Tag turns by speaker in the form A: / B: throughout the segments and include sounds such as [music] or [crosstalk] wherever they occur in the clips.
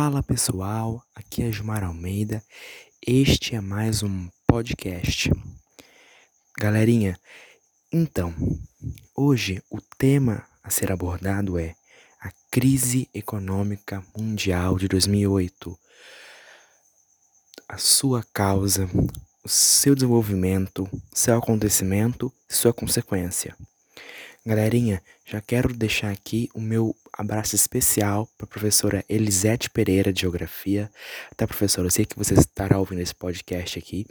A: Fala pessoal, aqui é Gilmar Almeida. Este é mais um podcast. Galerinha, então, hoje o tema a ser abordado é a crise econômica mundial de 2008. A sua causa, o seu desenvolvimento, seu acontecimento sua consequência. Galerinha, já quero deixar aqui o meu abraço especial para a professora Elisete Pereira de Geografia. Tá, professora? Eu sei que você estará ouvindo esse podcast aqui,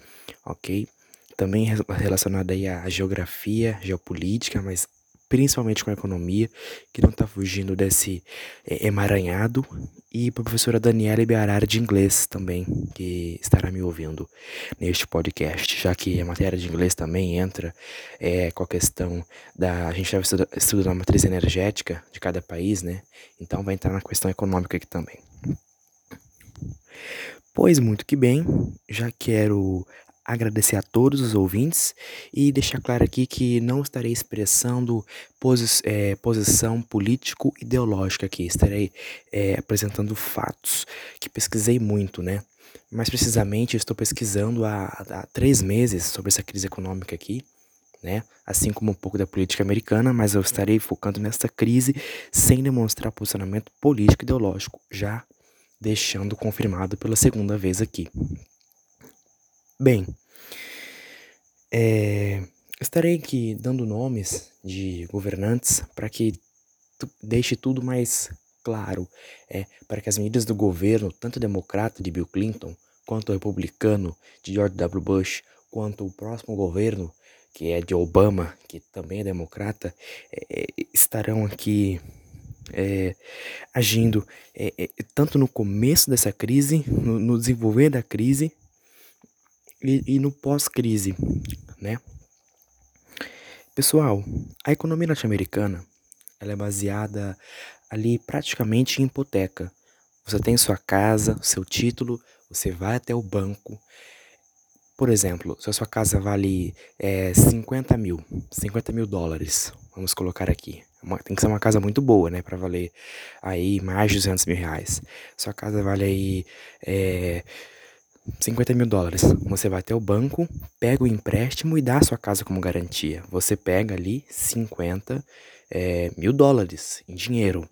A: ok? Também relacionado aí à geografia, geopolítica, mas principalmente com a economia, que não está fugindo desse é, emaranhado, e para a professora Daniela Ibearara de inglês também, que estará me ouvindo neste podcast, já que a matéria de inglês também entra é, com a questão da. A gente estava estudando a matriz energética de cada país, né? Então vai entrar na questão econômica aqui também. Pois muito que bem, já quero agradecer a todos os ouvintes e deixar claro aqui que não estarei expressando posi é, posição político-ideológica aqui, estarei é, apresentando fatos que pesquisei muito, né? Mais precisamente, estou pesquisando há, há três meses sobre essa crise econômica aqui, né? Assim como um pouco da política americana, mas eu estarei focando nessa crise sem demonstrar posicionamento político-ideológico, já deixando confirmado pela segunda vez aqui. Bem, é, estarei aqui dando nomes de governantes para que deixe tudo mais claro, é, para que as medidas do governo, tanto democrata de Bill Clinton, quanto republicano de George W. Bush, quanto o próximo governo, que é de Obama, que também é democrata, é, estarão aqui é, agindo é, é, tanto no começo dessa crise, no, no desenvolver da crise, e, e no pós-crise, né? Pessoal, a economia norte-americana ela é baseada ali praticamente em hipoteca. Você tem sua casa, seu título, você vai até o banco. Por exemplo, se a sua casa vale é, 50 mil, 50 mil dólares, vamos colocar aqui. Uma, tem que ser uma casa muito boa, né, para valer aí mais de 200 mil reais. Sua casa vale aí é, 50 mil dólares. Você vai até o banco, pega o empréstimo e dá a sua casa como garantia. Você pega ali 50 é, mil dólares em dinheiro.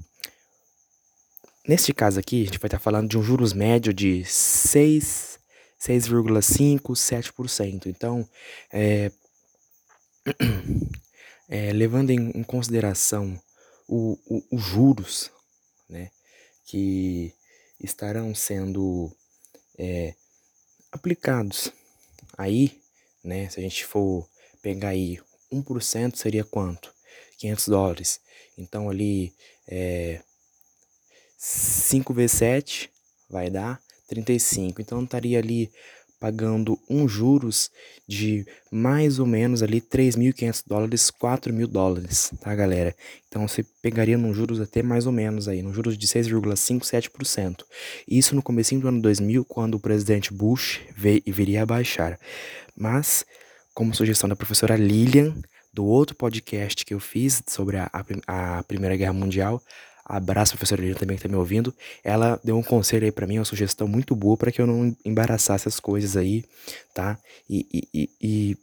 A: Neste caso aqui, a gente vai estar falando de um juros médio de 6, 6,5, 7%. Então, é, é, [clears throat] levando em, em consideração os juros né, que estarão sendo é, aplicados. Aí, né, se a gente for pegar aí 1% seria quanto? 500 dólares. Então ali é 5 vezes 7 vai dar 35. Então estaria ali pagando um juros de mais ou menos ali 3.500 dólares, 4.000 dólares, tá galera? Então você pegaria num juros até mais ou menos aí, num juros de 6,5, 7%. Isso no começo do ano 2000, quando o presidente Bush veio e viria a baixar. Mas, como sugestão da professora Lilian, do outro podcast que eu fiz sobre a, a, a Primeira Guerra Mundial, Abraço, professora Lilian, também que tá me ouvindo. Ela deu um conselho aí para mim, uma sugestão muito boa para que eu não embaraçasse as coisas aí, tá? E, e, e, e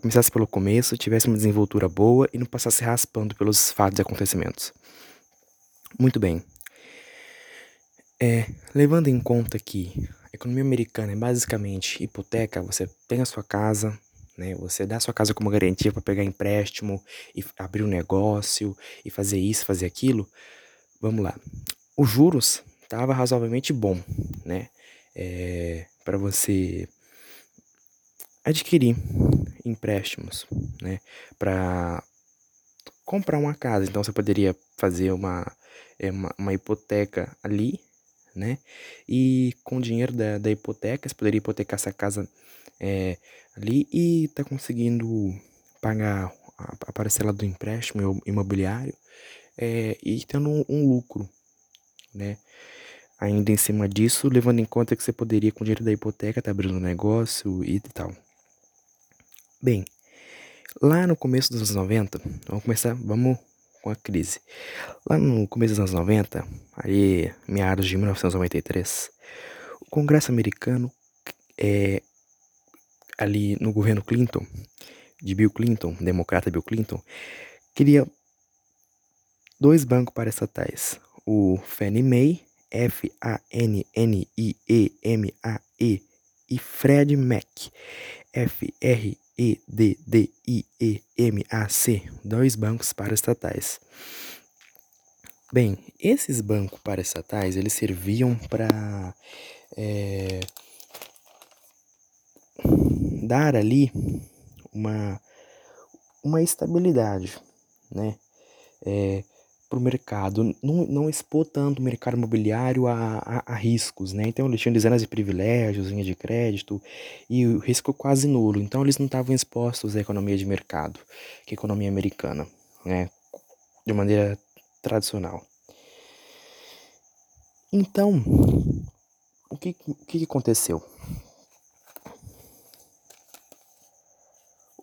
A: começasse pelo começo, tivesse uma desenvoltura boa e não passasse raspando pelos fatos e acontecimentos. Muito bem. É, levando em conta que a economia americana é basicamente hipoteca, você tem a sua casa, né? Você dá sua casa como garantia para pegar empréstimo e abrir um negócio e fazer isso, fazer aquilo. Vamos lá. Os juros tava razoavelmente bom, né? É, para você adquirir empréstimos, né? Para comprar uma casa. Então você poderia fazer uma, é, uma, uma hipoteca ali, né? E com o dinheiro da, da hipoteca, você poderia hipotecar essa casa é, ali e tá conseguindo pagar a, parcela do empréstimo imobiliário é, e tendo um, lucro, né? Ainda em cima disso, levando em conta que você poderia, com o dinheiro da hipoteca, estar tá abrindo um negócio e tal. Bem, lá no começo dos anos 90, vamos começar, vamos com a crise. Lá no começo dos anos 90, aí meados de 1993, o Congresso americano, é, ali no governo Clinton, de Bill Clinton, democrata Bill Clinton, queria dois bancos paraestatais, o Fannie Mae, F-A-N-N-I-E-M-A-E, e Fred Mac, F-R-E-D-D-I-E-M-A-C, dois bancos paraestatais. Bem, esses bancos paraestatais, eles serviam para é, dar ali uma, uma estabilidade, né? É, para o mercado, não, não expor tanto o mercado imobiliário a, a, a, riscos, né? Então eles tinham dezenas de privilégios, linha de crédito e o risco quase nulo. Então eles não estavam expostos à economia de mercado, que é a economia americana, né? De maneira tradicional. Então, o que, o que aconteceu?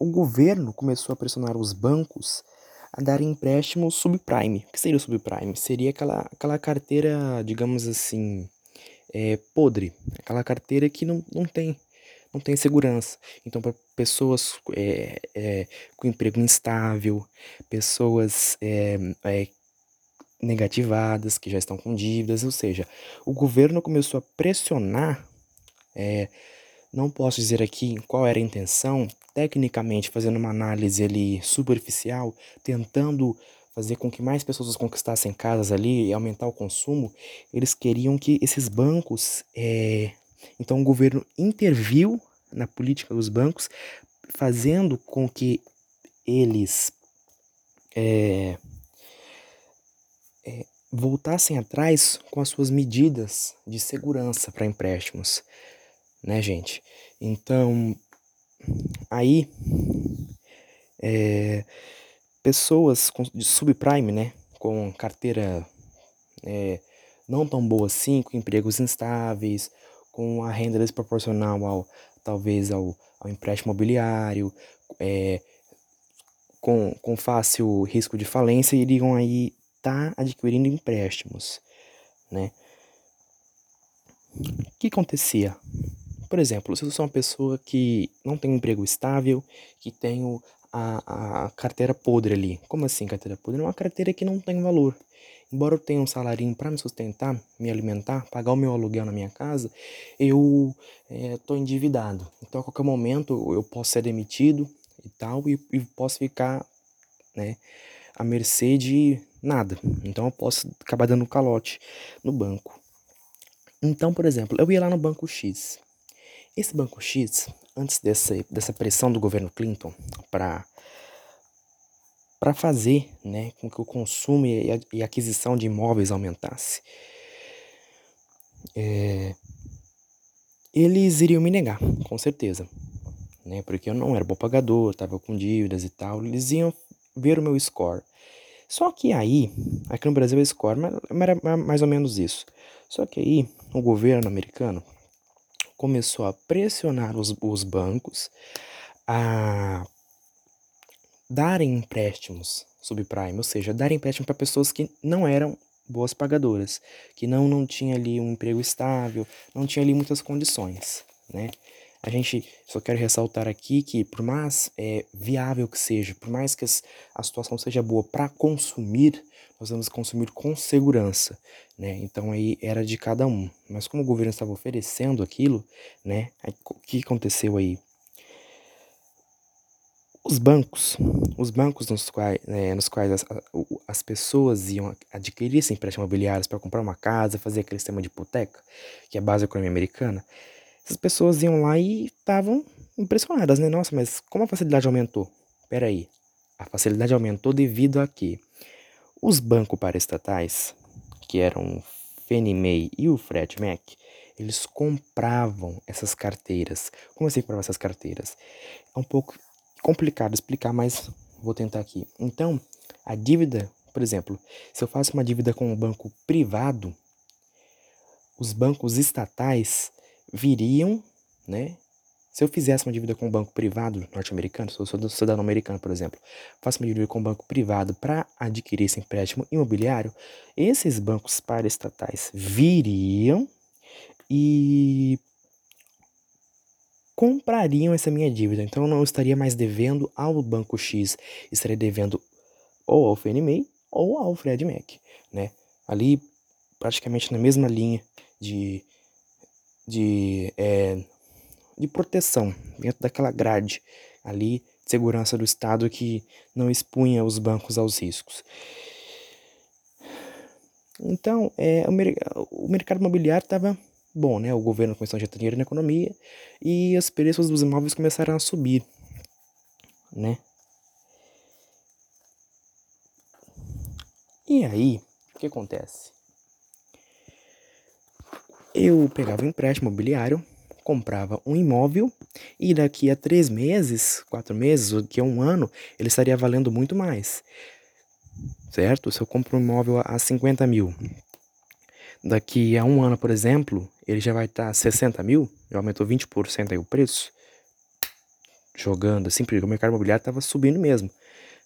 A: O governo começou a pressionar os bancos a dar empréstimos subprime. O que seria o subprime? Seria aquela, aquela carteira, digamos assim, é, podre. Aquela carteira que não, não tem não tem segurança. Então, para pessoas é, é, com emprego instável, pessoas é, é, negativadas, que já estão com dívidas, ou seja, o governo começou a pressionar, é, não posso dizer aqui qual era a intenção, tecnicamente fazendo uma análise ali superficial, tentando fazer com que mais pessoas conquistassem casas ali e aumentar o consumo, eles queriam que esses bancos, é... então o governo interviu na política dos bancos, fazendo com que eles é... É... voltassem atrás com as suas medidas de segurança para empréstimos, né, gente? Então, Aí, é, pessoas com, de subprime, né, com carteira é, não tão boa assim, com empregos instáveis, com a renda desproporcional ao talvez ao, ao empréstimo imobiliário, é, com, com fácil risco de falência, iriam aí estar tá adquirindo empréstimos, né? O que acontecia? Por exemplo, se eu sou uma pessoa que não tem um emprego estável, que tenho a, a carteira podre ali. Como assim carteira podre? É uma carteira que não tem valor. Embora eu tenha um salarinho para me sustentar, me alimentar, pagar o meu aluguel na minha casa, eu estou é, endividado. Então a qualquer momento eu posso ser demitido e tal, e, e posso ficar né, à mercê de nada. Então eu posso acabar dando calote no banco. Então, por exemplo, eu ia lá no banco X. Esse Banco X, antes dessa, dessa pressão do governo Clinton para para fazer né, com que o consumo e a, e a aquisição de imóveis aumentasse, é, eles iriam me negar, com certeza. Né, porque eu não era bom pagador, estava com dívidas e tal. Eles iam ver o meu score. Só que aí, aqui no Brasil é score, mas era mais ou menos isso. Só que aí, o governo americano começou a pressionar os, os bancos a darem empréstimos subprime, ou seja, darem empréstimo para pessoas que não eram boas pagadoras, que não não tinha ali um emprego estável, não tinha ali muitas condições, né? A gente só quero ressaltar aqui que por mais é, viável que seja, por mais que a situação seja boa para consumir, nós consumir com segurança, né? Então aí era de cada um. Mas como o governo estava oferecendo aquilo, né? O que aconteceu aí? Os bancos, os bancos nos quais, né, nos quais as, as pessoas iam adquirir empréstimos imobiliários para comprar uma casa, fazer aquele sistema de hipoteca, que é a base da economia americana, essas pessoas iam lá e estavam impressionadas, né? Nossa, mas como a facilidade aumentou? Peraí, a facilidade aumentou devido a que os bancos paraestatais, que eram o Fannie Mae e o Fred Mac, eles compravam essas carteiras. Como assim compravam essas carteiras? É um pouco complicado explicar, mas vou tentar aqui. Então, a dívida, por exemplo, se eu faço uma dívida com um banco privado, os bancos estatais viriam, né, Se eu fizesse uma dívida com um banco privado norte-americano, se eu sou cidadão americano, por exemplo, faço uma dívida com um banco privado para adquirir esse empréstimo imobiliário, esses bancos paraestatais viriam e comprariam essa minha dívida. Então eu não estaria mais devendo ao banco X, estaria devendo ou ao Fannie ou ao Fred Mac, né? Ali praticamente na mesma linha de de é, de proteção, dentro daquela grade ali de segurança do Estado que não expunha os bancos aos riscos. Então, é, o, o mercado imobiliário estava bom, né? O governo começou a injetar dinheiro na economia e os preços dos imóveis começaram a subir, né? E aí, o que acontece? Eu pegava um empréstimo imobiliário comprava um imóvel e daqui a três meses, quatro meses, ou daqui a um ano, ele estaria valendo muito mais. Certo? Se eu compro um imóvel a 50 mil, daqui a um ano, por exemplo, ele já vai estar tá 60 mil, já aumentou 20% aí o preço. Jogando assim, porque o mercado imobiliário estava subindo mesmo,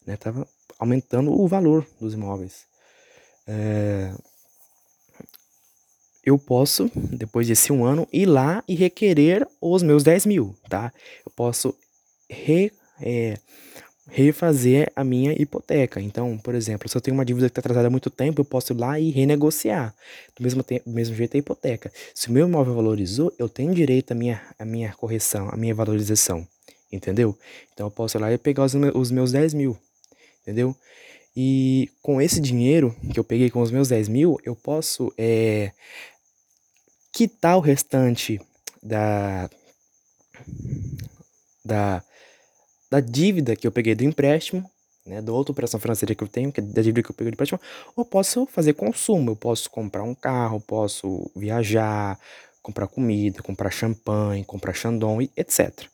A: né? Tava aumentando o valor dos imóveis. É, eu posso, depois desse um ano, ir lá e requerer os meus 10 mil, tá? Eu posso re, é, refazer a minha hipoteca. Então, por exemplo, se eu tenho uma dívida que está atrasada há muito tempo, eu posso ir lá e renegociar. Do mesmo, do mesmo jeito a hipoteca. Se o meu imóvel valorizou, eu tenho direito à minha, à minha correção, à minha valorização. Entendeu? Então eu posso ir lá e pegar os, os meus 10 mil. Entendeu? E com esse dinheiro que eu peguei com os meus 10 mil, eu posso é, quitar o restante da, da, da dívida que eu peguei do empréstimo, né, da outra operação financeira que eu tenho, que é da dívida que eu peguei do empréstimo, ou posso fazer consumo, eu posso comprar um carro, posso viajar, comprar comida, comprar champanhe, comprar chandon, etc.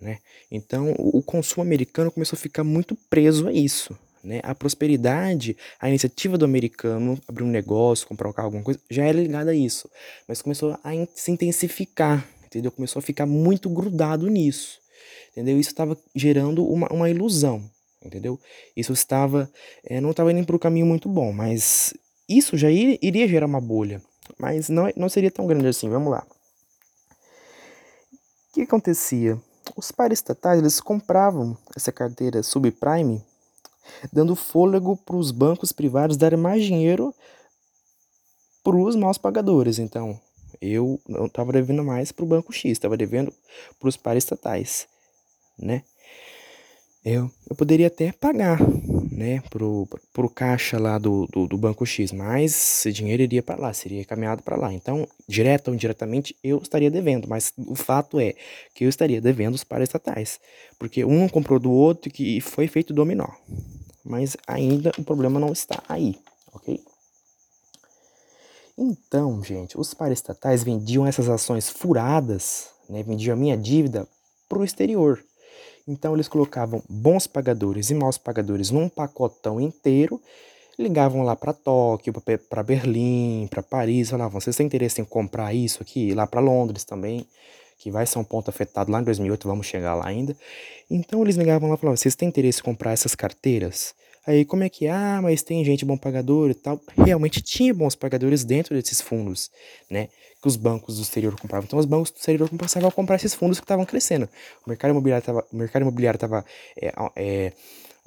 A: Né? Então, o consumo americano começou a ficar muito preso a isso. Né? A prosperidade, a iniciativa do americano, abrir um negócio, comprar um carro, alguma coisa, já era ligada a isso. Mas começou a se intensificar, entendeu? Começou a ficar muito grudado nisso, entendeu? Isso estava gerando uma, uma ilusão, entendeu? Isso estava, é, não estava indo para o caminho muito bom, mas isso já iria, iria gerar uma bolha, mas não, não seria tão grande assim. Vamos lá. O que acontecia? Os paraestatais eles compravam essa carteira subprime dando fôlego para os bancos privados darem mais dinheiro para os maus pagadores. Então, eu não estava devendo mais para o banco X, estava devendo para os paraestatais, né? Eu, eu poderia até pagar, né, pro, pro caixa lá do, do, do banco X, mas esse dinheiro iria para lá, seria caminhado para lá. Então, direto ou indiretamente, eu estaria devendo, mas o fato é que eu estaria devendo os paraestatais, porque um comprou do outro que foi feito dominó mas ainda o problema não está aí, ok? Então, gente, os paraestatais vendiam essas ações furadas, né, vendiam a minha dívida para o exterior. Então, eles colocavam bons pagadores e maus pagadores num pacotão inteiro, ligavam lá para Tóquio, para Berlim, para Paris, falavam: vocês têm interesse em comprar isso aqui? Lá para Londres também, que vai ser um ponto afetado lá em 2008, vamos chegar lá ainda. Então eles ligavam lá e falavam, vocês têm interesse em comprar essas carteiras? Aí como é que, ah, mas tem gente bom pagador e tal. Realmente tinha bons pagadores dentro desses fundos, né? Que os bancos do exterior compravam. Então os bancos do exterior passavam a comprar esses fundos que estavam crescendo. O mercado imobiliário estava o mercado imobiliário tava, é, é,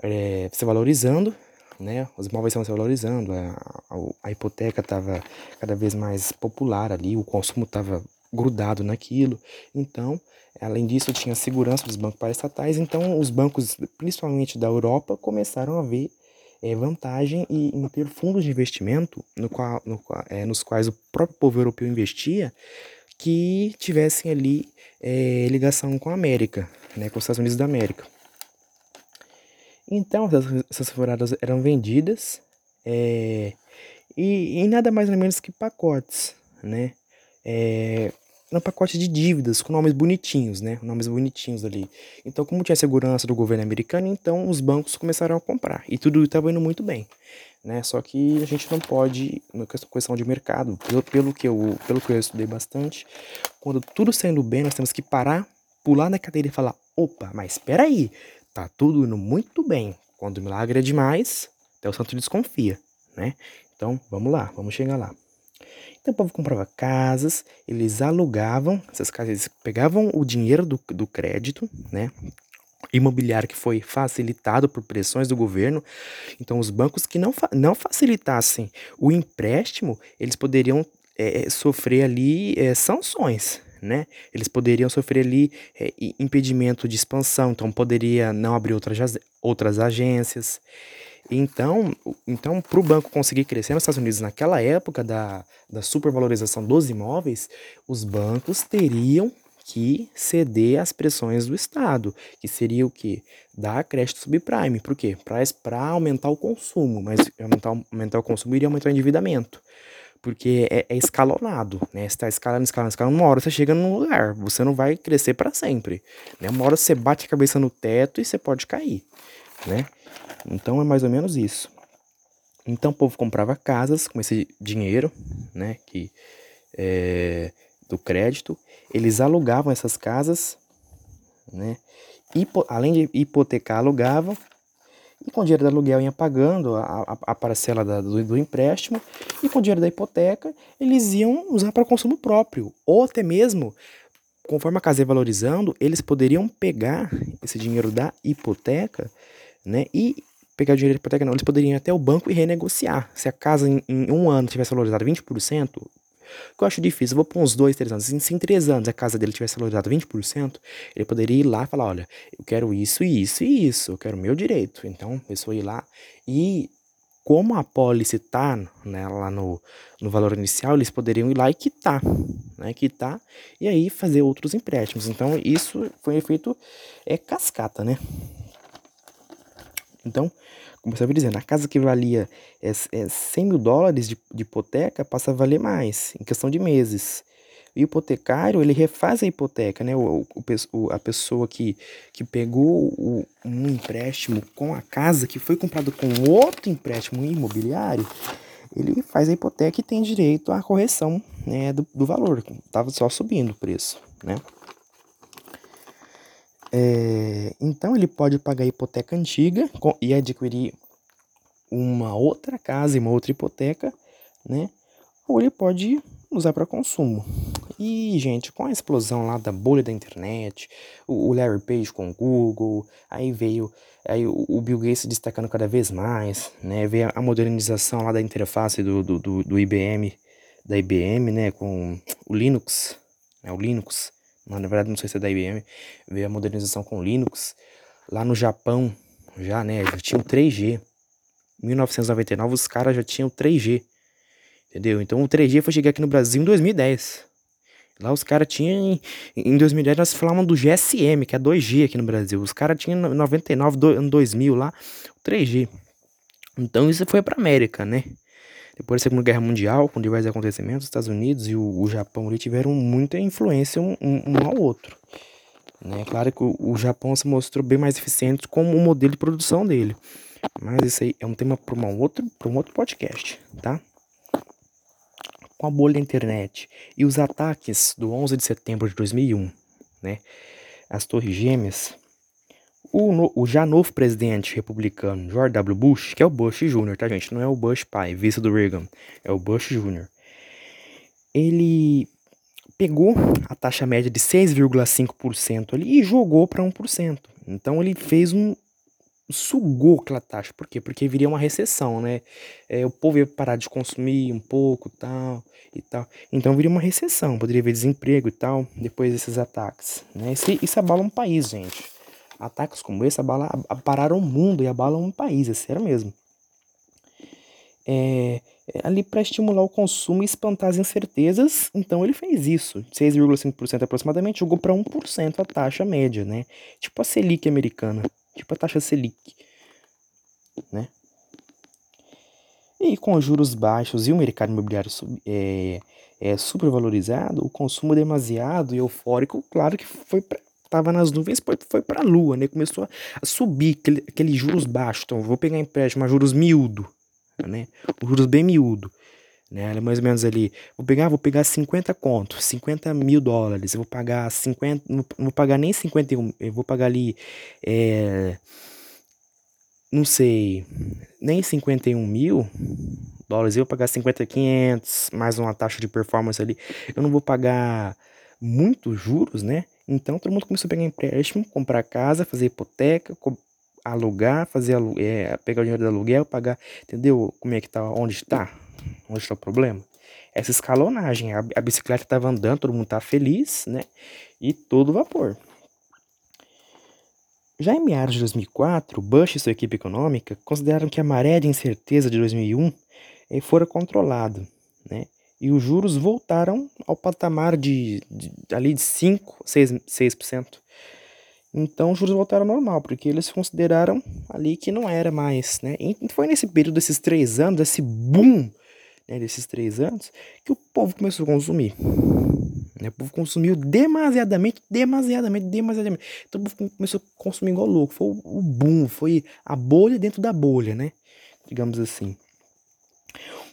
A: é, se valorizando, né? Os imóveis estavam se valorizando, a, a, a hipoteca estava cada vez mais popular ali, o consumo estava grudado naquilo. Então, além disso, tinha a segurança dos bancos paraestatais. Então, os bancos, principalmente da Europa, começaram a ver é, vantagem em, em, ter fundos de investimento no qual, no, é, nos quais o próprio povo europeu investia que tivessem ali é, ligação com a América, né, com os Estados Unidos da América. Então, essas, essas furadas eram vendidas e, e nada mais ou menos que pacotes, né? é, no pacote de dívidas com nomes bonitinhos, né? Nomes bonitinhos ali. Então, como tinha segurança do governo americano, então os bancos começaram a comprar e tudo estava indo muito bem, né? Só que a gente não pode, na questão de mercado, pelo, pelo que eu, pelo que eu estudei bastante, quando tudo está indo bem, nós temos que parar pular na cadeira e falar: opa, mas espera aí, tá tudo indo muito bem. Quando o milagre é demais, até o santo desconfia, né? Então, vamos lá, vamos chegar lá. Então o povo comprava casas, eles alugavam essas casas, eles pegavam o dinheiro do, do crédito, né? Imobiliário que foi facilitado por pressões do governo. Então, os bancos que não, não facilitassem o empréstimo, eles poderiam é, sofrer ali é, sanções, né? Eles poderiam sofrer ali é, impedimento de expansão, então poderia não abrir outras, outras agências. Então, então para o banco conseguir crescer nos Estados Unidos naquela época da, da supervalorização dos imóveis, os bancos teriam que ceder às pressões do Estado, que seria o quê? Dar crédito subprime. Por quê? Para aumentar o consumo, mas aumentar, aumentar o consumo iria aumentar o endividamento. Porque é, é escalonado, né? Você está escalando, escalando, escalando. Uma hora você chega num lugar, você não vai crescer para sempre. Né? Uma hora você bate a cabeça no teto e você pode cair, né? Então é mais ou menos isso. Então o povo comprava casas com esse dinheiro, né, que é, do crédito, eles alugavam essas casas, né, hipo, além de hipotecar, alugavam, e com o dinheiro do aluguel iam pagando a, a, a parcela da, do, do, empréstimo, e com o dinheiro da hipoteca eles iam usar para consumo próprio, ou até mesmo, conforme a casa ia valorizando, eles poderiam pegar esse dinheiro da hipoteca, né, e pegar o dinheiro de hipoteca, não. Eles poderiam ir até o banco e renegociar. Se a casa em, em um ano tivesse valorizado 20%, que eu acho difícil, eu vou pôr uns dois, três anos. Se em três anos a casa dele tivesse valorizado 20%, ele poderia ir lá e falar: olha, eu quero isso, isso e isso, eu quero meu direito. Então, a pessoa ir lá e. Como a pólice está né, lá no, no valor inicial, eles poderiam ir lá e quitar, né, quitar e aí fazer outros empréstimos. Então, isso foi um efeito é, cascata, né? Então, como você estava dizendo, a casa que valia é, é 100 mil dólares de, de hipoteca passa a valer mais, em questão de meses. O hipotecário, ele refaz a hipoteca, né? O, o, a pessoa que, que pegou o, um empréstimo com a casa, que foi comprado com outro empréstimo imobiliário, ele faz a hipoteca e tem direito à correção né, do, do valor. Estava só subindo o preço, né? É, então ele pode pagar a hipoteca antiga e adquirir uma outra casa e uma outra hipoteca, né? Ou ele pode usar para consumo. E, gente, com a explosão lá da bolha da internet, o Larry Page com o Google, aí veio aí o Bill Gates destacando cada vez mais, né? Veio a modernização lá da interface do, do, do, do IBM, da IBM, né? Com o Linux, né? O Linux na verdade não sei se é da IBM, veio a modernização com Linux. Lá no Japão, já, né, já tinha o 3G. Em 1999 os caras já tinham 3G. Entendeu? Então o 3G foi chegar aqui no Brasil em 2010. Lá os caras tinham. Em 2010 nós falávamos do GSM, que é 2G aqui no Brasil. Os caras tinham em 99, ano 2000 lá, o 3G. Então isso foi pra América, né? Depois da Segunda Guerra Mundial, com diversos acontecimentos, os Estados Unidos e o, o Japão ali tiveram muita influência um, um, ao outro. Né? Claro que o, o, Japão se mostrou bem mais eficiente como o modelo de produção dele. Mas isso aí é um tema para um outro, um outro podcast, tá? Com a bolha da internet e os ataques do 11 de setembro de 2001, né? As Torres Gêmeas o, no, o já novo presidente republicano George W. Bush, que é o Bush Jr., tá, gente? Não é o Bush pai, vice do Reagan, é o Bush Jr. Ele pegou a taxa média de 6,5% ali e jogou para 1%. Então ele fez um sugou aquela taxa. Por quê? Porque viria uma recessão, né? É, o povo ia parar de consumir um pouco, tal e tal. Então viria uma recessão, poderia haver desemprego e tal depois desses ataques, né? Isso, isso abala um país, gente. Ataques como esse pararam o mundo e abalam um país, é sério mesmo. É, é ali para estimular o consumo e espantar as incertezas, então ele fez isso. 6,5% aproximadamente, jogou para 1% a taxa média, né? Tipo a Selic americana, tipo a taxa Selic, né? E com os juros baixos e o mercado imobiliário sub, é, é, supervalorizado, o consumo demasiado e eufórico, claro que foi para tava nas nuvens, foi, foi pra lua, né? Começou a, subir, aquele, aqueles juros baixos. Então, vou pegar empréstimo a juros miúdo, né? Juros bem miúdo, né? Mais ou menos ali, vou pegar, vou pegar 50 contos, 50 mil dólares, eu vou pagar 50, não vou pagar nem 51, eu vou pagar ali, é, não sei, nem 51 mil dólares, eu vou pagar 50, 500, mais uma taxa de performance ali, eu não vou pagar muitos juros, né? Então todo mundo começou a pegar empréstimo, comprar casa, fazer hipoteca, alugar, fazer é, pegar o dinheiro do aluguel, pagar, entendeu? Como é que tá, onde está? Onde está o problema? Essa escalonagem, a, a bicicleta estava andando, todo mundo tá feliz, né? E todo vapor. Já em meados de 2004, Bush e sua equipe econômica consideraram que a maré de incerteza de 2001 eh, fora controlado, né? E os juros voltaram ao patamar de, de ali de 5, 6, 6%. Então os juros voltaram ao normal, porque eles consideraram ali que não era mais, né? E foi nesse período desses três anos, desse boom né, desses três anos, que o povo começou a consumir. Né? O povo consumiu demasiadamente, demasiadamente, demasiadamente. Então o povo começou a consumir igual louco. Foi o boom, foi a bolha dentro da bolha, né? Digamos assim.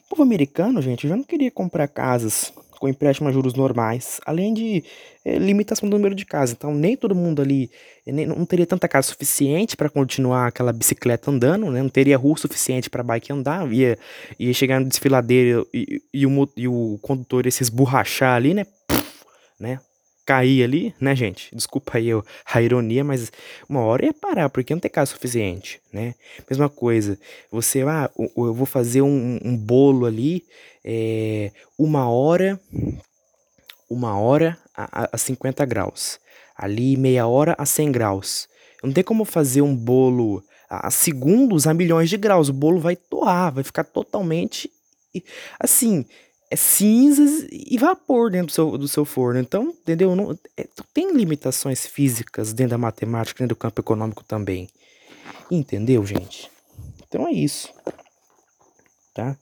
A: O povo americano, gente, já não queria comprar casas com empréstimo a juros normais, além de é, limitação do número de casas. Então, nem todo mundo ali eh, nem, não teria tanta casa suficiente para continuar aquela bicicleta andando, né? Não teria rua suficiente para bike andar. Ia, ia chegar no desfiladeiro e, e, o, e o condutor ia se esborrachar ali, né? Puff, né? Cair ali, né, gente? Desculpa aí a ironia, mas uma hora ia parar, porque não tem casa suficiente, né? Mesma coisa, você, ah, eu vou fazer um, um bolo ali, é, uma hora, uma hora a, a 50 graus, ali meia hora a 100 graus. Não tem como fazer um bolo a segundos a milhões de graus, o bolo vai torrar, vai ficar totalmente, assim, é cinzas e vapor dentro do seu, do seu forno. Então, entendeu? Não, é, tem limitações físicas dentro da matemática, dentro do campo econômico também. Entendeu, gente? Então é isso. Tá?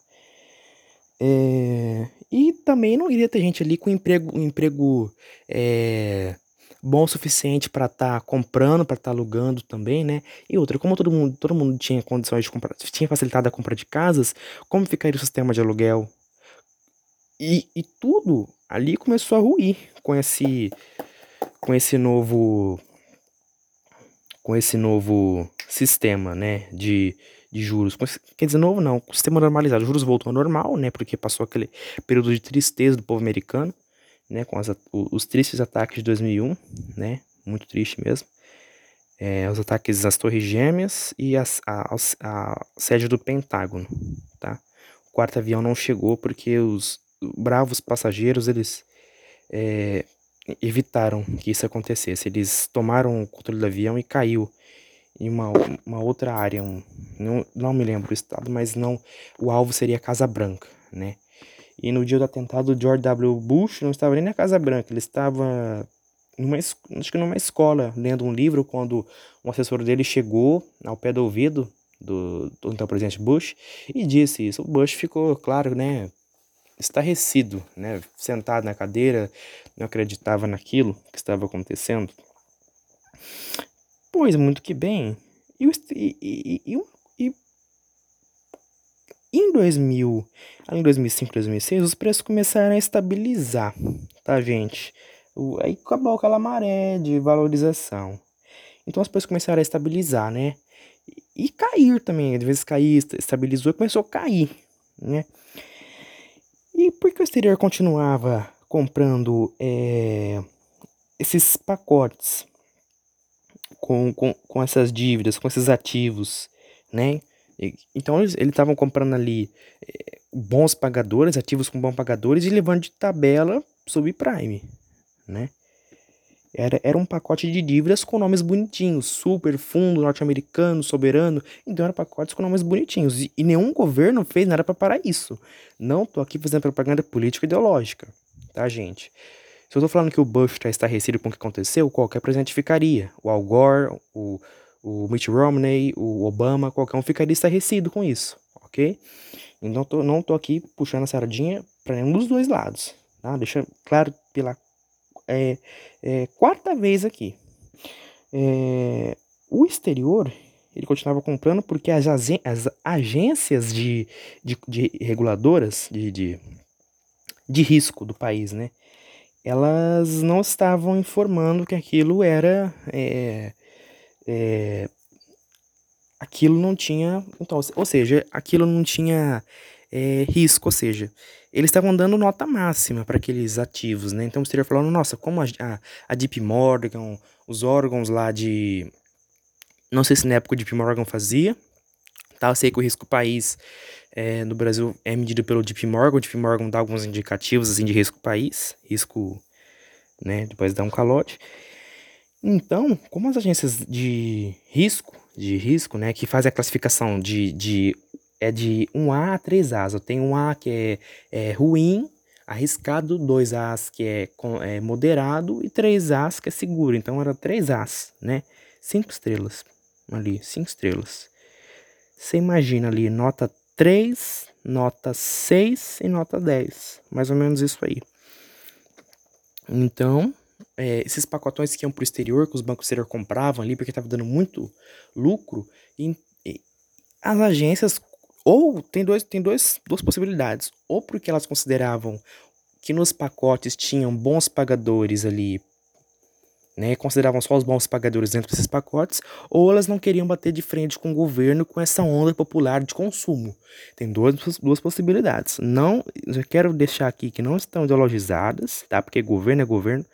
A: É, e também não iria ter gente ali com emprego, um emprego é, bom o suficiente para estar tá comprando, para estar tá alugando também, né? E outra, como todo mundo, todo mundo tinha condições de comprar, tinha facilitado a compra de casas, como ficaria o sistema de aluguel? E, e tudo ali começou a ruir com esse com esse novo com esse novo sistema, né, de, de juros. Quer dizer, novo não, o sistema normalizado. Os juros voltou ao normal, né, porque passou aquele período de tristeza do povo americano, né, com as, os tristes ataques de 2001, né, muito triste mesmo. É, os ataques às Torres Gêmeas e as, a, a, a sede do Pentágono, tá? O quarto avião não chegou porque os, bravos passageiros, eles é, evitaram que isso acontecesse. Eles tomaram o controle do avião e caiu em uma, uma outra área, um, não, não me lembro o estado, mas não, o alvo seria a Casa Branca, né? E no dia do atentado, George W. Bush não estava nem na Casa Branca, ele estava numa, acho que numa escola, lendo um livro, quando um assessor dele chegou ao pé do ouvido do, do então presidente Bush e disse isso. O Bush ficou, claro, né, estarrecido, né, sentado na cadeira, não acreditava naquilo que estava acontecendo. Pois, muito que bem. E, e, e, e em 2000, em 2005, 2006, os preços começaram a estabilizar, tá, gente? Aí acabou aquela maré de valorização. Então os preços começaram a estabilizar, né? E cair também, às vezes cair, estabilizou e começou a cair, né? E por que o exterior continuava comprando é, esses pacotes com, com, com essas dívidas, com esses ativos, né? E, então eles estavam comprando ali é, bons pagadores, ativos com bons pagadores e levando de tabela subprime, né? Era, era um pacote de dívidas com nomes bonitinhos, super fundo norte-americano, soberano. Então eram pacotes com nomes bonitinhos. E, e nenhum governo fez nada para parar isso. Não tô aqui fazendo propaganda política ideológica, tá, gente? Se eu tô falando que o Bush está estarrecido com o que aconteceu, qualquer presidente ficaria. O Al Gore, o, o Mitt Romney, o Obama, qualquer um ficaria estarrecido com isso, ok? Então tô, não tô aqui puxando a sardinha para nenhum dos dois lados, tá? Deixa claro pela é, é, quarta vez aqui. É, o exterior, ele continuava comprando porque as, as agências de, de, de reguladoras de, de, de risco do país, né? Elas não estavam informando que aquilo era. É, é, aquilo não tinha. Então, ou seja, aquilo não tinha é, risco, ou seja, eles estavam dando nota máxima para aqueles ativos, né? Então estaria falando, nossa, como a, a, a Deep Morgan, os órgãos lá de. Não sei se na época o Deep Morgan fazia, tá? Eu sei que o risco país é, no Brasil é medido pelo Deep Morgan. O Deep Morgan dá alguns indicativos assim, de risco país, risco, né? Depois dá um calote. Então, como as agências de risco, de risco, né, que fazem a classificação de, de é de 1A a 3As. Eu tenho um A que é, é ruim, arriscado, 2As que é, é moderado e 3As que é seguro. Então era 3As, né? 5 estrelas ali, 5 estrelas. Você imagina ali, nota 3, nota 6 e nota 10. Mais ou menos isso aí. Então, é, esses pacotões que iam para o exterior, que os bancos exterior compravam ali, porque estava dando muito lucro, e, e as agências ou tem, dois, tem dois, duas possibilidades. Ou porque elas consideravam que nos pacotes tinham bons pagadores ali, né? Consideravam só os bons pagadores dentro desses pacotes, ou elas não queriam bater de frente com o governo com essa onda popular de consumo. Tem duas, duas possibilidades. Não, eu quero deixar aqui que não estão ideologizadas, tá? Porque governo é governo,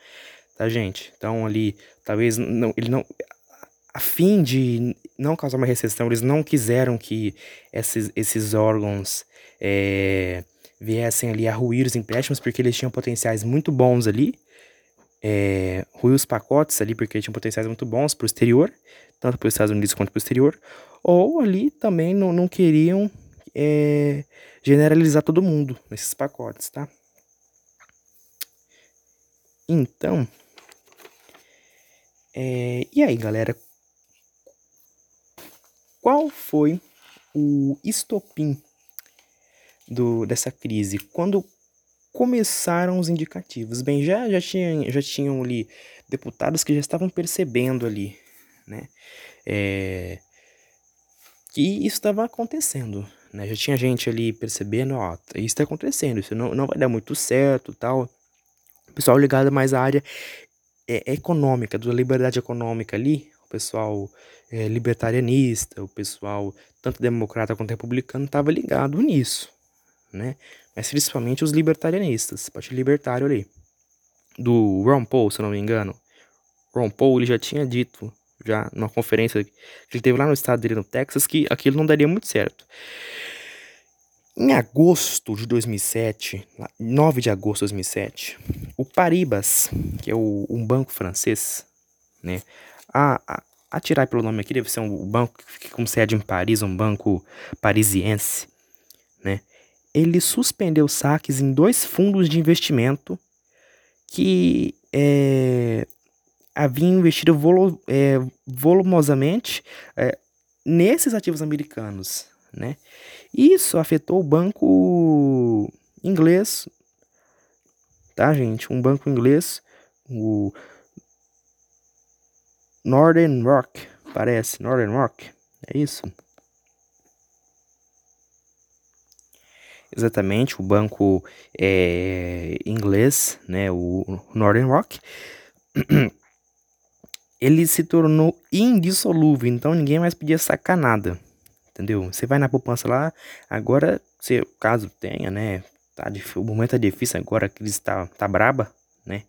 A: tá, gente? Então ali, talvez não, ele não a fim de não causar uma recessão, eles não quiseram que esses, esses órgãos é, viessem ali a ruir os empréstimos, porque eles tinham potenciais muito bons ali, é, ruir os pacotes ali, porque tinham potenciais muito bons para o exterior, tanto para os Estados Unidos quanto para o exterior, ou ali também não, não queriam é, generalizar todo mundo nesses pacotes, tá? Então, é, e aí, galera, qual foi o estopim do, dessa crise? Quando começaram os indicativos? Bem, já, já, tinha, já tinham ali deputados que já estavam percebendo ali, né? É, que isso estava acontecendo, né? Já tinha gente ali percebendo, ó, isso está acontecendo, isso não, não vai dar muito certo, tal. O pessoal ligado mais à área é, econômica, da liberdade econômica ali, pessoal é, libertarianista, o pessoal, tanto democrata quanto republicano, estava ligado nisso, né? Mas principalmente os libertarianistas, partido libertário ali. Do Ron Paul, se eu não me engano. Ron Paul, ele já tinha dito, já numa conferência que ele teve lá no estado dele, no Texas, que aquilo não daria muito certo. Em agosto de 2007, 9 de agosto de 2007, o Paribas, que é o, um banco francês, né, a, a, atirar pelo nome aqui, deve ser um banco que fica com sede em Paris, um banco parisiense, né? Ele suspendeu saques em dois fundos de investimento que é, haviam investido volu é, volumosamente é, nesses ativos americanos, né? Isso afetou o banco inglês, tá, gente? Um banco inglês, o Northern Rock, parece, Northern Rock, é isso? Exatamente, o banco é, inglês, né, o Northern Rock, [clears throat] ele se tornou indissolúvel, então ninguém mais podia sacar nada, entendeu? Você vai na poupança lá, agora, se caso tenha, né, tá, o momento é difícil agora, a crise tá, tá braba, né,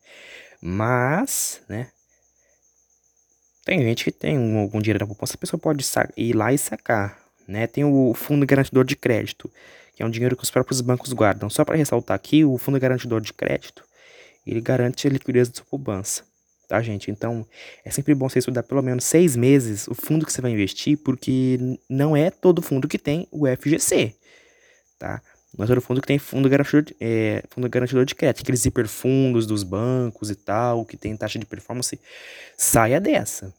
A: mas, né, tem gente que tem algum dinheiro na poupança, a pessoa pode ir lá e sacar, né? Tem o fundo garantidor de crédito, que é um dinheiro que os próprios bancos guardam. Só para ressaltar aqui, o fundo garantidor de crédito, ele garante a liquidez da sua poupança, tá, gente? Então, é sempre bom você estudar pelo menos seis meses o fundo que você vai investir, porque não é todo fundo que tem o FGC, tá? Não é todo fundo que tem fundo garantidor, de, é, fundo garantidor de crédito, aqueles hiperfundos dos bancos e tal, que tem taxa de performance, saia dessa.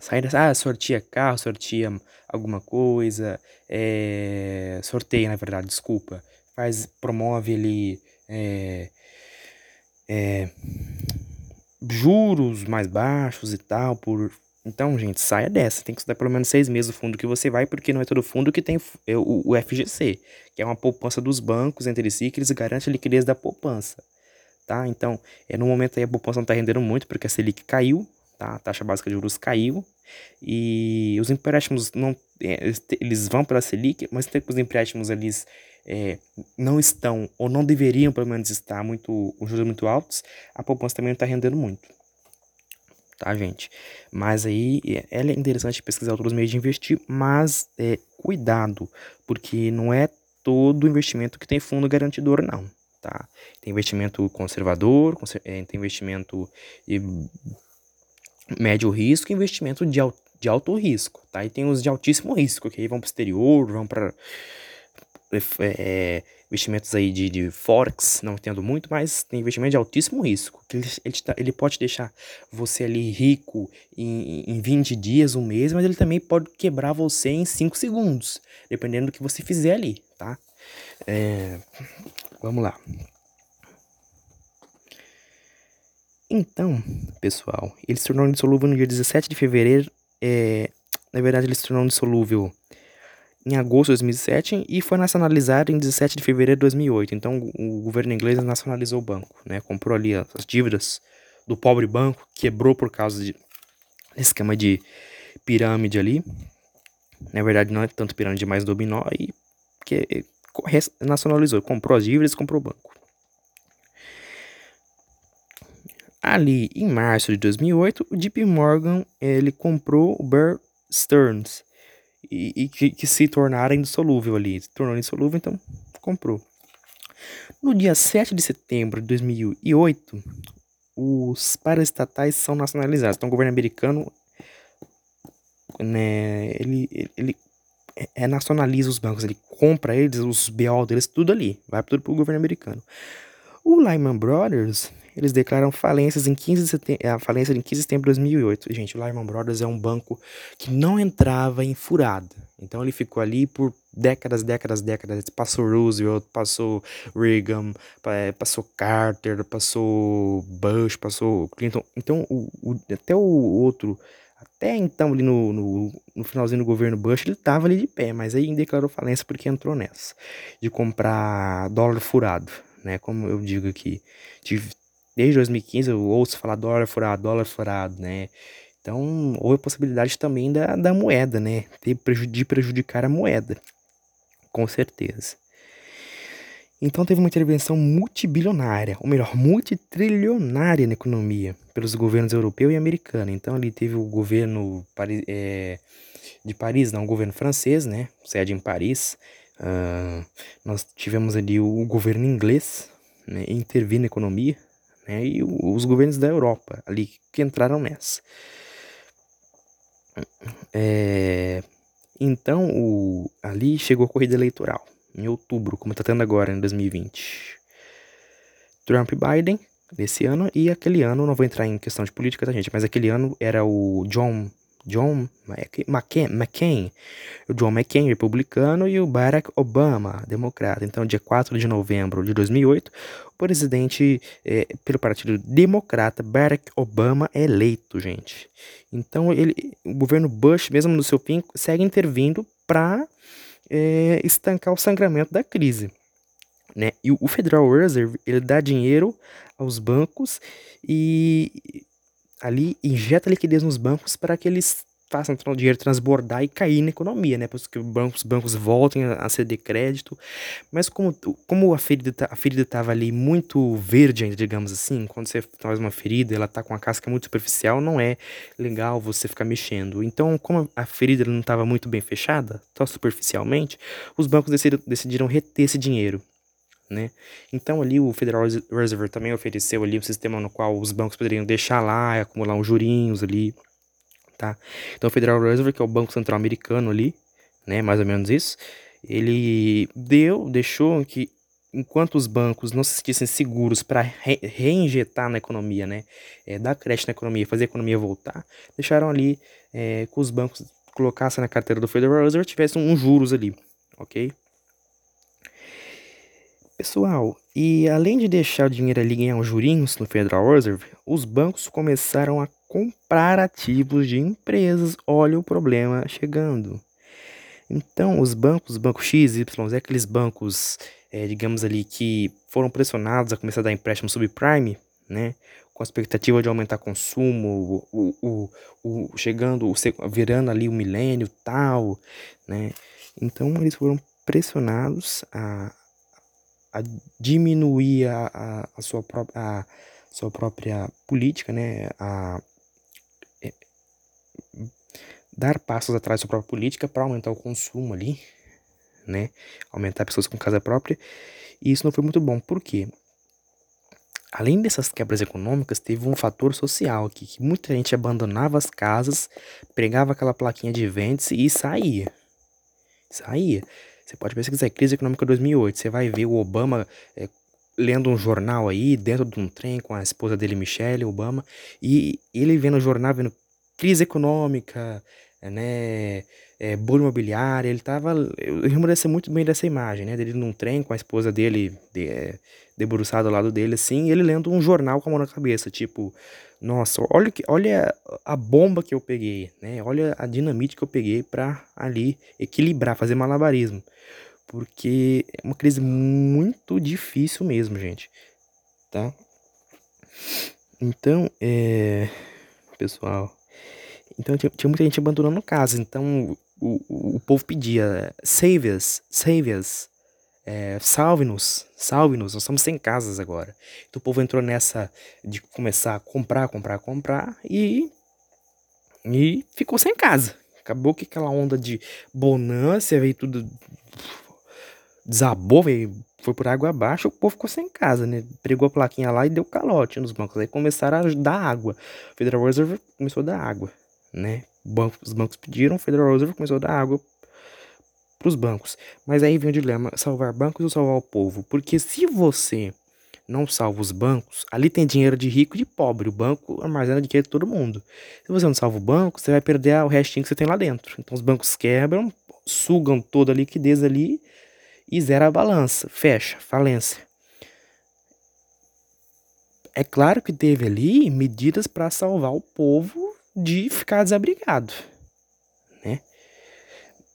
A: Saia dessa, ah, sortia carro, sortia alguma coisa, é, sorteia, na verdade, desculpa, faz, promove ali é, é, juros mais baixos e tal, por Então, gente, saia dessa. Tem que estudar pelo menos seis meses o fundo que você vai, porque não é todo fundo que tem o, o FGC, que é uma poupança dos bancos entre si, que eles garantem a liquidez da poupança. Tá? Então, é, no momento aí a poupança não está rendendo muito, porque a Selic caiu, tá? a taxa básica de juros caiu, e os empréstimos não é, eles vão para a Selic, mas tem que os empréstimos eles é, não estão ou não deveriam pelo menos estar muito os juros muito altos, a poupança também não está rendendo muito tá, gente? Mas aí é interessante pesquisar outros meios de investir, mas é, cuidado, porque não é todo investimento que tem fundo garantidor, não, tá? Tem investimento conservador, é, tem investimento de médio risco investimento de, de alto risco, tá? E tem os de altíssimo risco, que aí vão para o exterior, vão para é, é, investimentos aí de, de Forex, não entendo muito, mas tem investimento de altíssimo risco. Ele, ele, tá, ele pode deixar você ali rico em, em 20 dias, um mês, mas ele também pode quebrar você em 5 segundos, dependendo do que você fizer ali, tá? É, vamos lá. Então, pessoal, ele se tornou insolúvel no dia 17 de fevereiro. É, na verdade, ele se tornou insolúvel em agosto de 2007 e foi nacionalizado em 17 de fevereiro de 2008. Então o governo inglês nacionalizou o banco, né? Comprou ali as dívidas do pobre banco, quebrou por causa de esquema de pirâmide ali. Na verdade não é tanto pirâmide, mais dominó e que nacionalizou, comprou as dívidas, comprou o banco. Ali em março de 2008, o JP Morgan ele comprou o Bear Stearns e, e que, que, se tornara indissolúvel ali. Se tornou indissolúvel, então comprou. No dia 7 de setembro de 2008, os paraestatais são nacionalizados. Então, o governo americano né, ele, ele, ele é, é nacionaliza os bancos, ele compra eles, os BO deles, tudo ali, vai tudo pro governo americano. O Lehman Brothers, eles declaram falências em 15 de setembro, a falência em 15 de setembro de 2008. Gente, o Lehman Brothers é um banco que não entrava em furada. Então ele ficou ali por décadas, décadas, décadas. Passou Roosevelt, passou Reagan, é, passou Carter, passou Bush, passou Clinton. Então o, o, até o outro, até então ali no, no, no, finalzinho do governo Bush, ele tava ali de pé, mas aí declarou falência porque entrou nessa, de comprar dólar furado né? Como eu digo aqui, desde 2015 eu ouço falar dólar furado, dólar furado, né? Então, houve a possibilidade também da, da moeda, né? De prejudicar a moeda, com certeza. Então teve uma intervenção multibilionária, ou melhor, multitrilionária na economia, pelos governos europeu e americano. Então ali teve o governo é, de Paris, não, o governo francês, né? Sede em Paris, Uh, nós tivemos ali o, governo inglês né, intervir na economia né, e os governos da Europa ali que entraram nessa. É, então o, ali chegou a corrida eleitoral em outubro, como está tendo agora em 2020. Trump e Biden desse ano e aquele ano, não vou entrar em questão de política, tá gente, mas aquele ano era o John John McCain, McCain, o John McCain, republicano, e o Barack Obama, democrata. Então, dia 4 de novembro de 2008, o presidente é, pelo Partido Democrata, Barack Obama, é eleito, gente. Então, ele, o governo Bush, mesmo no seu fim, segue intervindo para é, estancar o sangramento da crise. Né? E o Federal Reserve ele dá dinheiro aos bancos e ali injeta liquidez nos bancos para que eles façam o dinheiro transbordar e cair na economia, né? Para que os bancos, bancos voltem a, ceder crédito. Mas como, como a ferida tá, a ferida estava ali muito verde ainda, digamos assim, quando você faz uma ferida, ela tá com a casca muito superficial, não é legal você ficar mexendo. Então, como a ferida não estava muito bem fechada, só superficialmente, os bancos decidiram, decidiram reter esse dinheiro né? Então ali o Federal Reserve também ofereceu ali um sistema no qual os bancos poderiam deixar lá, acumular uns jurinhos ali, tá? Então o Federal Reserve, que é o Banco Central Americano ali, né, mais ou menos isso, ele deu, deixou que enquanto os bancos não se sentissem seguros para re reinjetar na economia, né, é, dar crédito na economia, fazer a economia voltar, deixaram ali é, que os bancos colocassem na carteira do Federal Reserve tivessem uns juros ali, ok? Pessoal, e além de deixar o dinheiro ali ganhar uns jurinhos no Federal Reserve, os bancos começaram a comprar ativos de empresas. Olha o problema chegando. Então, os bancos, o banco X, Y, aqueles bancos, é, digamos ali, que foram pressionados a começar a dar empréstimo subprime, né? Com a expectativa de aumentar consumo, o, o, o, chegando, virando ali o milênio tal, né? Então, eles foram pressionados a, a diminuir a, a, a sua própria, a sua própria política, né? A, é, dar passos atrás da sua própria política para aumentar o consumo ali, né? Aumentar pessoas com casa própria. E isso não foi muito bom. Por quê? Além dessas quebras econômicas, teve um fator social aqui, que muita gente abandonava as casas, pregava aquela plaquinha de vendas e saía. Saía. Você pode pesquisar crise econômica 2008, você vai ver o Obama é, lendo um jornal aí, dentro de um trem com a esposa dele, Michelle Obama, e ele vendo o jornal, vendo crise econômica, né, é, bolha imobiliária, ele tava, eu lembro muito bem dessa imagem, né, dele num trem com a esposa dele de, é, debruçada ao lado dele, assim, ele lendo um jornal com a mão na cabeça, tipo, nossa, olha, que, olha a bomba que eu peguei, né, olha a dinamite que eu peguei pra ali equilibrar, fazer malabarismo, porque é uma crise muito difícil mesmo, gente, tá? Então, é, pessoal, então tinha, tinha muita gente abandonando casa. Então o, o, o povo pedia: save us, save us, é, salve-nos, salve-nos, nós estamos sem casas agora. Então o povo entrou nessa de começar a comprar, comprar, comprar e, e ficou sem casa. Acabou que aquela onda de bonança veio tudo. Desabou, veio, foi por água abaixo, o povo ficou sem casa, né? Pregou a plaquinha lá e deu calote nos bancos. Aí começaram a dar água. Federal Reserve começou a dar água né? os bancos pediram, Federal Reserve começou a dar água para os bancos. Mas aí vem o dilema: salvar bancos ou salvar o povo? Porque se você não salva os bancos, ali tem dinheiro de rico e de pobre. O banco armazena dinheiro de todo mundo. Se você não salva o banco, você vai perder o restinho que você tem lá dentro. Então os bancos quebram, sugam toda a liquidez ali e zera a balança. Fecha, falência. É claro que teve ali medidas para salvar o povo de ficar desabrigado?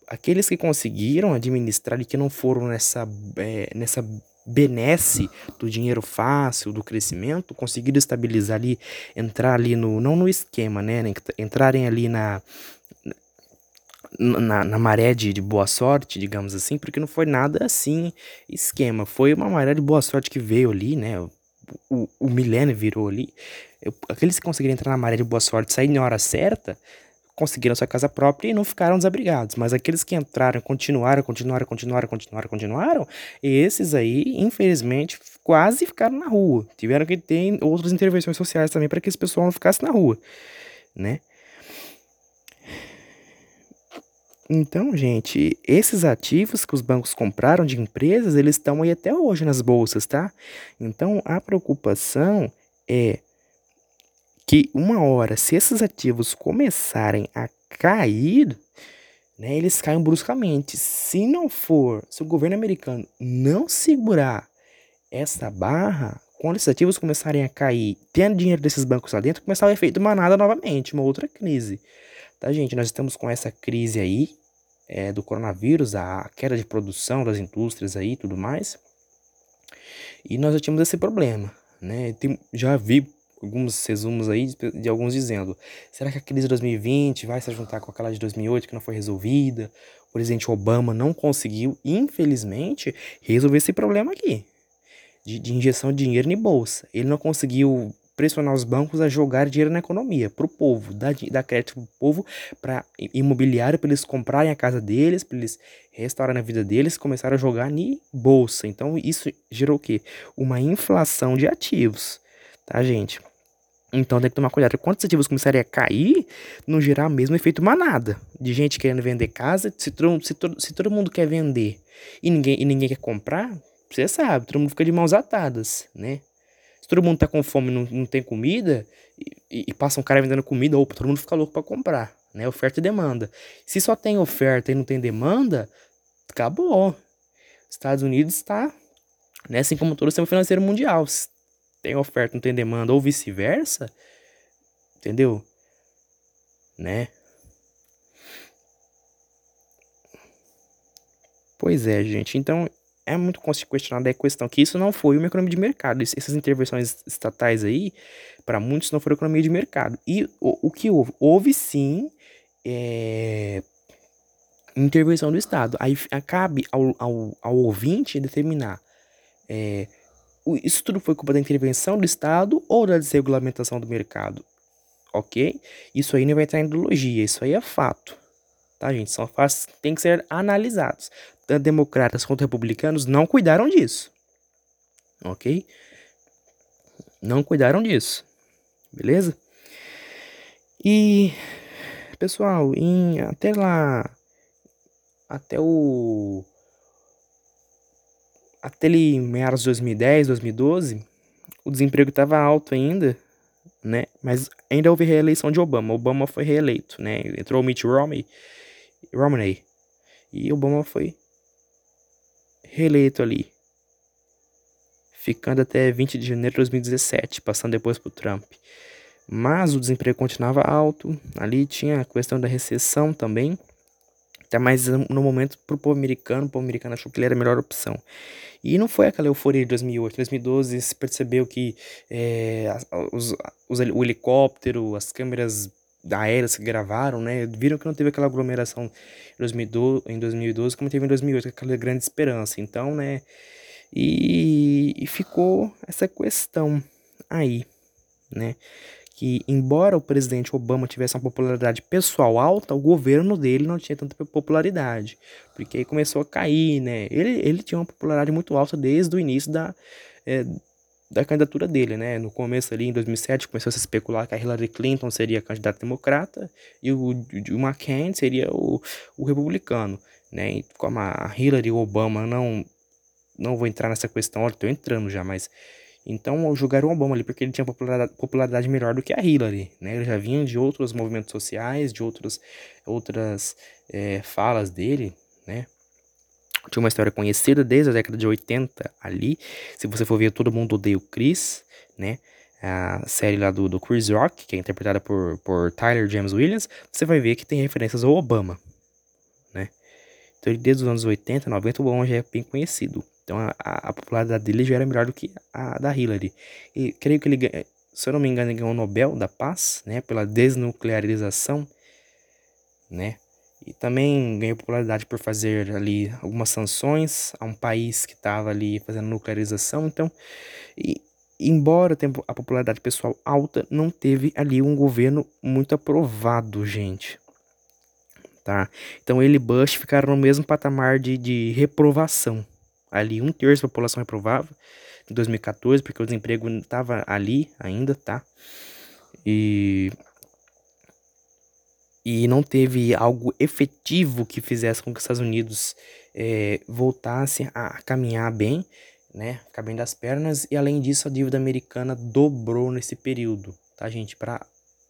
A: Aqueles que conseguiram administrar e que não foram nessa, é, nessa benesse do dinheiro fácil, do crescimento, conseguiram estabilizar ali, entrar ali no, não no esquema, né? Entrarem ali na, na, na, maré de, de, boa sorte, digamos assim, porque não foi nada assim esquema. Foi uma maré de boa sorte que veio ali, né? O, o, o milênio virou ali. Eu, aqueles que conseguiram entrar na maré de boa sorte sair na hora certa, conseguiram sua casa própria e não ficaram desabrigados. Mas aqueles que entraram, continuaram, continuaram, continuaram, continuaram, continuaram, esses aí, infelizmente, quase ficaram na rua. Tiveram que ter outras intervenções sociais também para que esse pessoal não ficasse na rua, né? Então, gente, esses ativos que os bancos compraram de empresas, eles estão aí até hoje nas bolsas, tá? Então, a preocupação é que uma hora, se esses ativos começarem a cair, né, eles caem bruscamente. Se não for, se o governo americano não segurar essa barra, quando esses ativos começarem a cair, tendo dinheiro desses bancos lá dentro, começar o efeito manada novamente, uma outra crise. Tá, gente? Nós estamos com essa crise aí é, do coronavírus, a queda de produção das indústrias aí tudo mais. E nós já tínhamos esse problema, né? Tem, já vi alguns resumos aí de, alguns dizendo: será que a crise de 2020 vai se juntar com aquela de 2008 que não foi resolvida? O presidente Obama não conseguiu, infelizmente, resolver esse problema aqui de, de injeção de dinheiro em bolsa. Ele não conseguiu pressionar os bancos a jogar dinheiro na economia, para o povo, dar, dar crédito para o povo, para imobiliário, para eles comprarem a casa deles, para eles restaurarem a vida deles, começaram a jogar em bolsa. Então isso gerou o quê? Uma inflação de ativos, tá, gente? Então tem que tomar cuidado. Quando os ativos começarem a cair, não gerar o mesmo efeito manada. De gente querendo vender casa, se todo, se se todo mundo quer vender e ninguém, e ninguém quer comprar, você sabe, todo mundo fica de mãos atadas, né? Se todo mundo tá com fome e não, não tem comida, e, e, passa um cara vendendo comida, opa, todo mundo fica louco para comprar, né? Oferta e demanda. Se só tem oferta e não tem demanda, acabou. Estados Unidos está Né? Assim como todo o sistema financeiro mundial. Tem oferta, não tem demanda, ou vice-versa, entendeu? Né? Pois é, gente. Então, é muito questionada a questão que isso não foi uma economia de mercado. Essas intervenções estatais aí, para muitos, não foram economia de mercado. E o, o que houve? Houve sim é, intervenção do Estado. Aí cabe ao, ao, ao ouvinte determinar. É, isso tudo foi culpa da intervenção do Estado ou da desregulamentação do mercado? Ok? Isso aí não vai entrar em ideologia, isso aí é fato. Tá, gente? São fatos que têm que ser analisados tanto democratas quanto republicanos, não cuidaram disso. Ok? Não cuidaram disso. Beleza? E, pessoal, em, até lá. Até o. Até ali, meados de 2010, 2012, o desemprego estava alto ainda, né? Mas ainda houve reeleição de Obama. Obama foi reeleito, né? Entrou o Mitt Romney, Romney e Obama foi reeleito ali, ficando até 20 de janeiro de 2017, passando depois para o Trump. Mas o desemprego continuava alto, ali tinha a questão da recessão também, até mais no momento para o povo americano, o povo americano achou que ele era a melhor opção. E não foi aquela euforia de 2008, 2012 se percebeu que é, os, os, o helicóptero, as câmeras aéreas que gravaram, né, viram que não teve aquela aglomeração em 2012, em 2012 como teve em 2008, aquela grande esperança. Então, né, e, e ficou essa questão aí, né, que embora o presidente Obama tivesse uma popularidade pessoal alta, o governo dele não tinha tanta popularidade, porque aí começou a cair, né? Ele, ele tinha uma popularidade muito alta desde o início da, é, da candidatura dele, né? No começo ali, em 2007, começou a se especular que a Hillary Clinton seria a candidata democrata e o, o McCain seria o, o republicano, né? E como a Hillary e o Obama não não vou entrar nessa questão, olha, tô entrando já, mas então julgaram o Obama ali porque ele tinha popularidade, melhor do que a Hillary, né? Ele já vinha de outros movimentos sociais, de outros, outras é, falas dele, né? Tinha uma história conhecida desde a década de 80 ali. Se você for ver Todo Mundo Odeia o Chris, né? A série lá do, do Chris Rock, que é interpretada por, por Tyler James Williams, você vai ver que tem referências ao Obama, né? Então, desde os anos 80, 90, o Obama já é bem conhecido. Então, a, a, a popularidade dele já era melhor do que a da Hillary. E creio que ele, se eu não me engano, ele ganhou o Nobel da Paz, né? Pela desnuclearização, né? E também ganhou popularidade por fazer ali algumas sanções a um país que estava ali fazendo nuclearização. Então, e, embora tenha a popularidade pessoal alta, não teve ali um governo muito aprovado, gente. Tá? Então ele e Bush ficaram no mesmo patamar de, de reprovação. Ali um terço da população reprovava em 2014, porque o desemprego estava ali ainda, tá? E e não teve algo efetivo que fizesse com que os Estados Unidos é, voltassem a caminhar bem, né, ficar bem das pernas, e além disso a dívida americana dobrou nesse período, tá, gente, para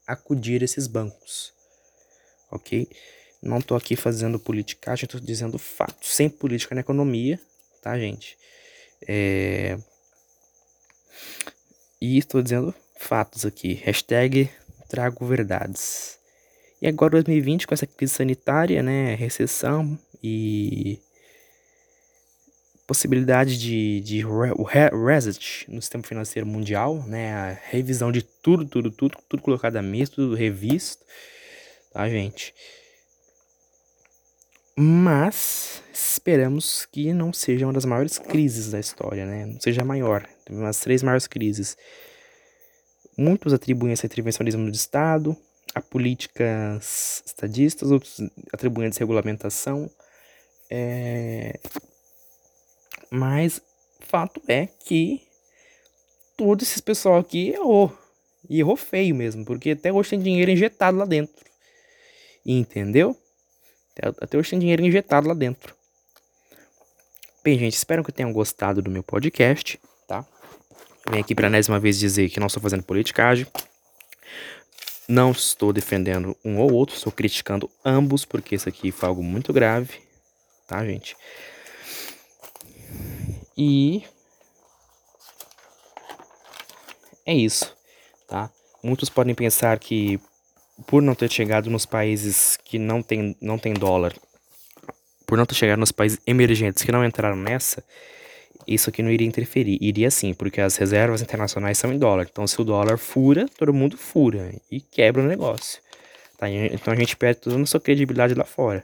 A: acudir esses bancos, ok? Não tô aqui fazendo politicagem, tô dizendo fatos, sem política na economia, tá, gente? É... E estou dizendo fatos aqui, hashtag trago verdades. E agora 2020 com essa crise sanitária, né, recessão e possibilidade de, de reset no sistema financeiro mundial, né, a revisão de tudo, tudo, tudo, tudo colocado à mesa, tudo revisto, tá, gente? Mas esperamos que não seja uma das maiores crises da história, né? Não seja a maior. Teve umas três maiores crises. Muitos atribuem esse intervencionismo do Estado, a políticas estadistas, outros atribuem a desregulamentação. É... Mas fato é que todo esse pessoal aqui errou. E errou feio mesmo, porque até hoje tem dinheiro injetado lá dentro. Entendeu? Até hoje tem dinheiro injetado lá dentro. Bem, gente, espero que tenham gostado do meu podcast, tá? Venho aqui para mais uma vez dizer que não estou fazendo politicagem. Não estou defendendo um ou outro, estou criticando ambos, porque isso aqui foi algo muito grave, tá, gente? E. É isso, tá? Muitos podem pensar que por não ter chegado nos países que não tem, não tem dólar, por não ter chegado nos países emergentes que não entraram nessa, isso aqui não iria interferir. Iria sim, porque as reservas internacionais são em dólar. Então, se o dólar fura, todo mundo fura e quebra o negócio. Tá? Então, a gente perde toda a nossa credibilidade lá fora.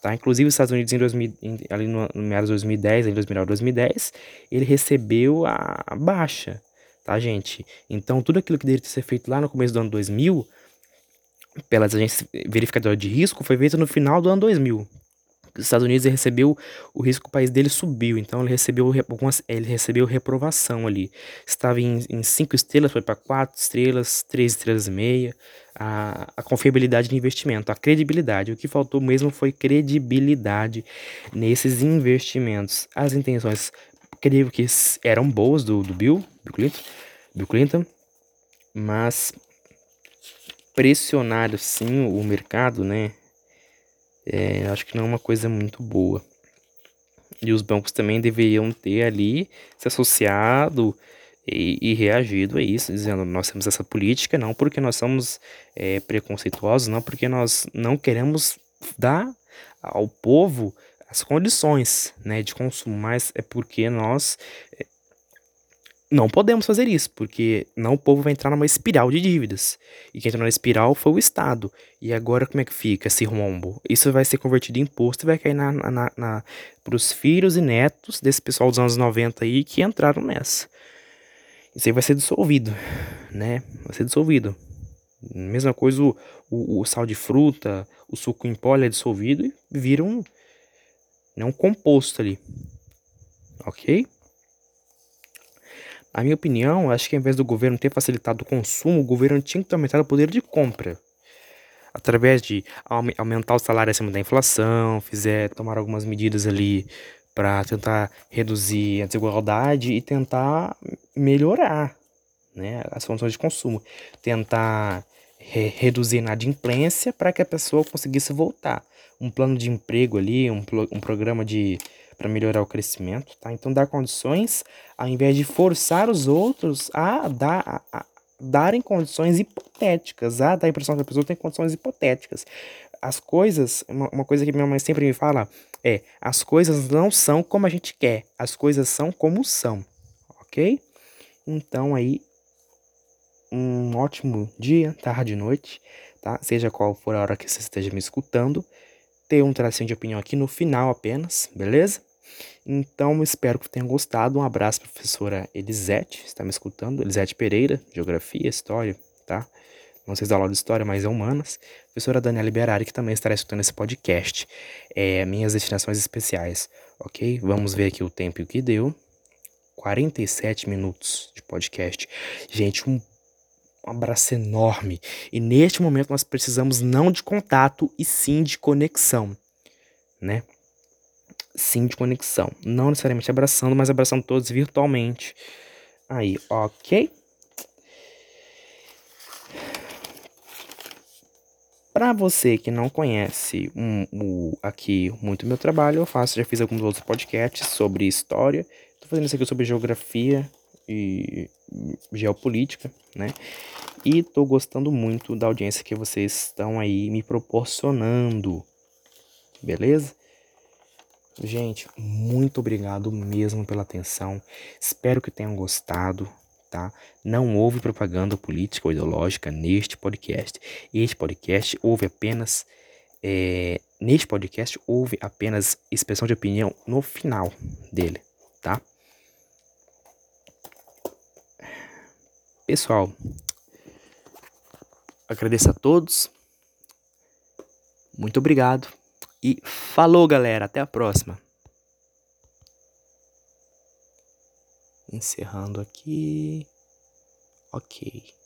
A: Tá? Inclusive, os Estados Unidos, em 2000, ali no, no meados de 2010, em 2009, 2010, ele recebeu a baixa. Tá, gente? Então, tudo aquilo que deveria ter ser feito lá no começo do ano 2000, pelas agências verificadoras de risco, foi feito no final do ano 2000 os Estados Unidos recebeu o risco, o país dele subiu, então ele recebeu algumas, ele recebeu reprovação ali. Estava em, em cinco estrelas, foi para quatro estrelas, três estrelas e meia. A, a confiabilidade de investimento, a credibilidade. O que faltou mesmo foi credibilidade nesses investimentos. As intenções, creio que eram boas do, do Bill, Bill Clinton, Bill Clinton, mas pressionar sim o mercado, né? é, acho que não é uma coisa muito boa. E os bancos também deveriam ter ali se associado e, e reagido a isso, dizendo: nós temos essa política, não porque nós somos é, preconceituosos, não porque nós não queremos dar ao povo as condições né, de consumo, mas é porque nós é, não podemos fazer isso, porque não o povo vai entrar numa espiral de dívidas. E quem entrou na espiral foi o Estado. E agora como é que fica esse rombo? Isso vai ser convertido em imposto e vai cair na, na, na, para os filhos e netos desse pessoal dos anos 90 aí que entraram nessa. Isso aí vai ser dissolvido, né? Vai ser dissolvido. Mesma coisa o, o, o sal de fruta, o suco em pó é dissolvido e vira um, né, um composto ali. Ok? Na minha opinião, acho que ao invés do governo ter facilitado o consumo, o governo tinha que ter aumentado o poder de compra. Através de aumentar o salário acima da inflação, fizer tomar algumas medidas ali para tentar reduzir a desigualdade e tentar melhorar né, as condições de consumo. Tentar re reduzir a inadimplência para que a pessoa conseguisse voltar. Um plano de emprego ali, um, um programa de para melhorar o crescimento, tá? Então dar condições ao invés de forçar os outros a dar a, a darem condições hipotéticas, a dar a impressão que a pessoa tem condições hipotéticas. As coisas, uma, uma coisa que minha mãe sempre me fala é: as coisas não são como a gente quer, as coisas são como são, ok? Então aí um ótimo dia, tarde, noite, tá? Seja qual for a hora que você esteja me escutando, ter um tracinho de opinião aqui no final apenas, beleza? Então, espero que tenham gostado. Um abraço, professora Elisete, está me escutando. Elisete Pereira, Geografia, História, tá? Não sei se dá aula de História, mas é Humanas. Professora Daniela Liberari, que também estará escutando esse podcast. É, minhas destinações especiais, ok? Vamos ver aqui o tempo que deu. 47 minutos de podcast. Gente, um um abraço enorme. E neste momento nós precisamos não de contato e sim de conexão, né? Sim de conexão. Não necessariamente abraçando, mas abraçando todos virtualmente. Aí, ok? Para você que não conhece um, um, aqui muito meu trabalho, eu faço, já fiz alguns outros podcasts sobre história. Tô fazendo isso aqui sobre geografia e geopolítica, né? E tô gostando muito da audiência que vocês estão aí me proporcionando. Beleza? Gente, muito obrigado mesmo pela atenção. Espero que tenham gostado, tá? Não houve propaganda política ou ideológica neste podcast. Este podcast houve apenas. É, neste podcast houve apenas expressão de opinião no final dele, tá? Pessoal, agradeço a todos. Muito obrigado. E falou, galera. Até a próxima. Encerrando aqui. Ok.